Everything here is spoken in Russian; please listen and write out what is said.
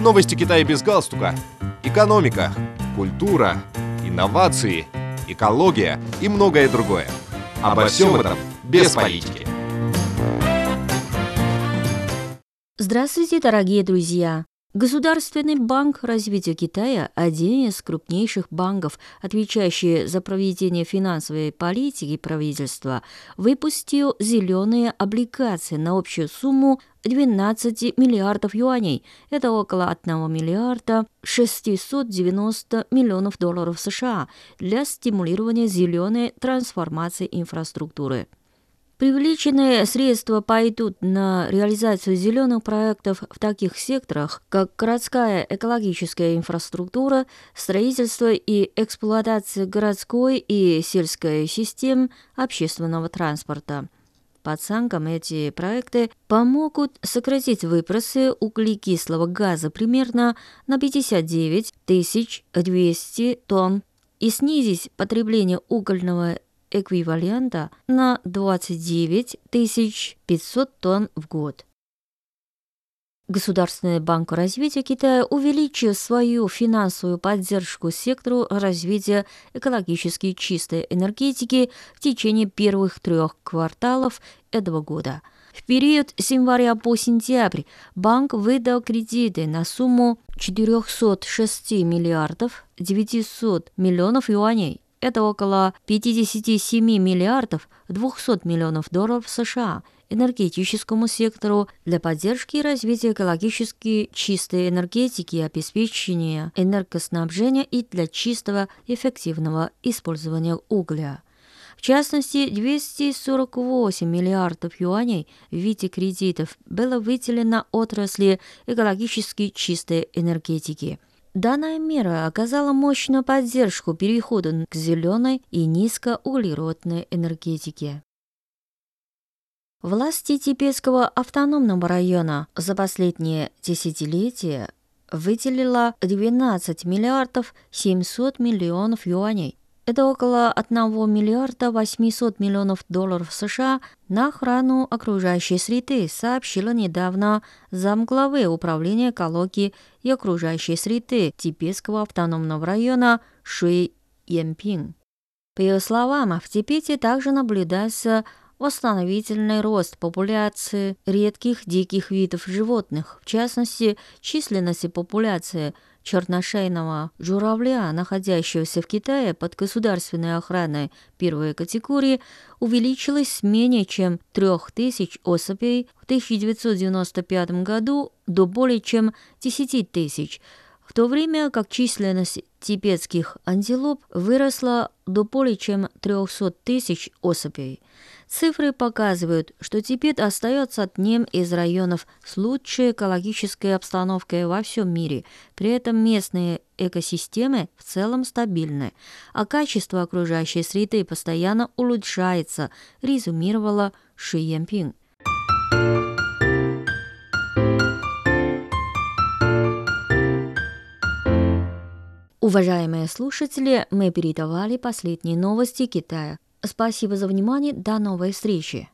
Новости Китая без галстука. Экономика, культура, инновации, экология и многое другое. Обо всем этом без политики. Здравствуйте, дорогие друзья! Государственный банк развития Китая, один из крупнейших банков, отвечающий за проведение финансовой политики правительства, выпустил зеленые облигации на общую сумму 12 миллиардов юаней. Это около 1 миллиарда 690 миллионов долларов США для стимулирования зеленой трансформации инфраструктуры. Привлеченные средства пойдут на реализацию зеленых проектов в таких секторах, как городская экологическая инфраструктура, строительство и эксплуатация городской и сельской систем общественного транспорта. По оценкам, эти проекты помогут сократить выбросы углекислого газа примерно на 59 200 тонн и снизить потребление угольного эквивалента на 29 500 тонн в год. Государственный банк развития Китая увеличил свою финансовую поддержку сектору развития экологически чистой энергетики в течение первых трех кварталов этого года. В период с января по сентябрь банк выдал кредиты на сумму 406 миллиардов 900 миллионов юаней это около 57 миллиардов 200 миллионов долларов США энергетическому сектору для поддержки и развития экологически чистой энергетики обеспечения энергоснабжения и для чистого эффективного использования угля. В частности, 248 миллиардов юаней в виде кредитов было выделено отрасли экологически чистой энергетики – Данная мера оказала мощную поддержку переходу к зеленой и низкоуглеродной энергетике. Власти Тибетского автономного района за последние десятилетия выделила 12 миллиардов 700 миллионов юаней это около 1 миллиарда 800 миллионов долларов США на охрану окружающей среды, сообщила недавно замглавы Управления экологии и окружающей среды Тибетского автономного района Шуй Янпин. По ее словам, в Тибете также наблюдается восстановительный рост популяции редких диких видов животных, в частности, численности популяции – черношейного журавля, находящегося в Китае под государственной охраной первой категории, увеличилось менее чем 3000 особей в 1995 году до более чем 10 тысяч, в то время как численность тибетских антилоп выросла до более чем 300 тысяч особей. Цифры показывают, что Тибет остается одним из районов с лучшей экологической обстановкой во всем мире. При этом местные экосистемы в целом стабильны, а качество окружающей среды постоянно улучшается, резюмировала Ши Янпин. Уважаемые слушатели, мы передавали последние новости Китая. Спасибо за внимание. До новой встречи.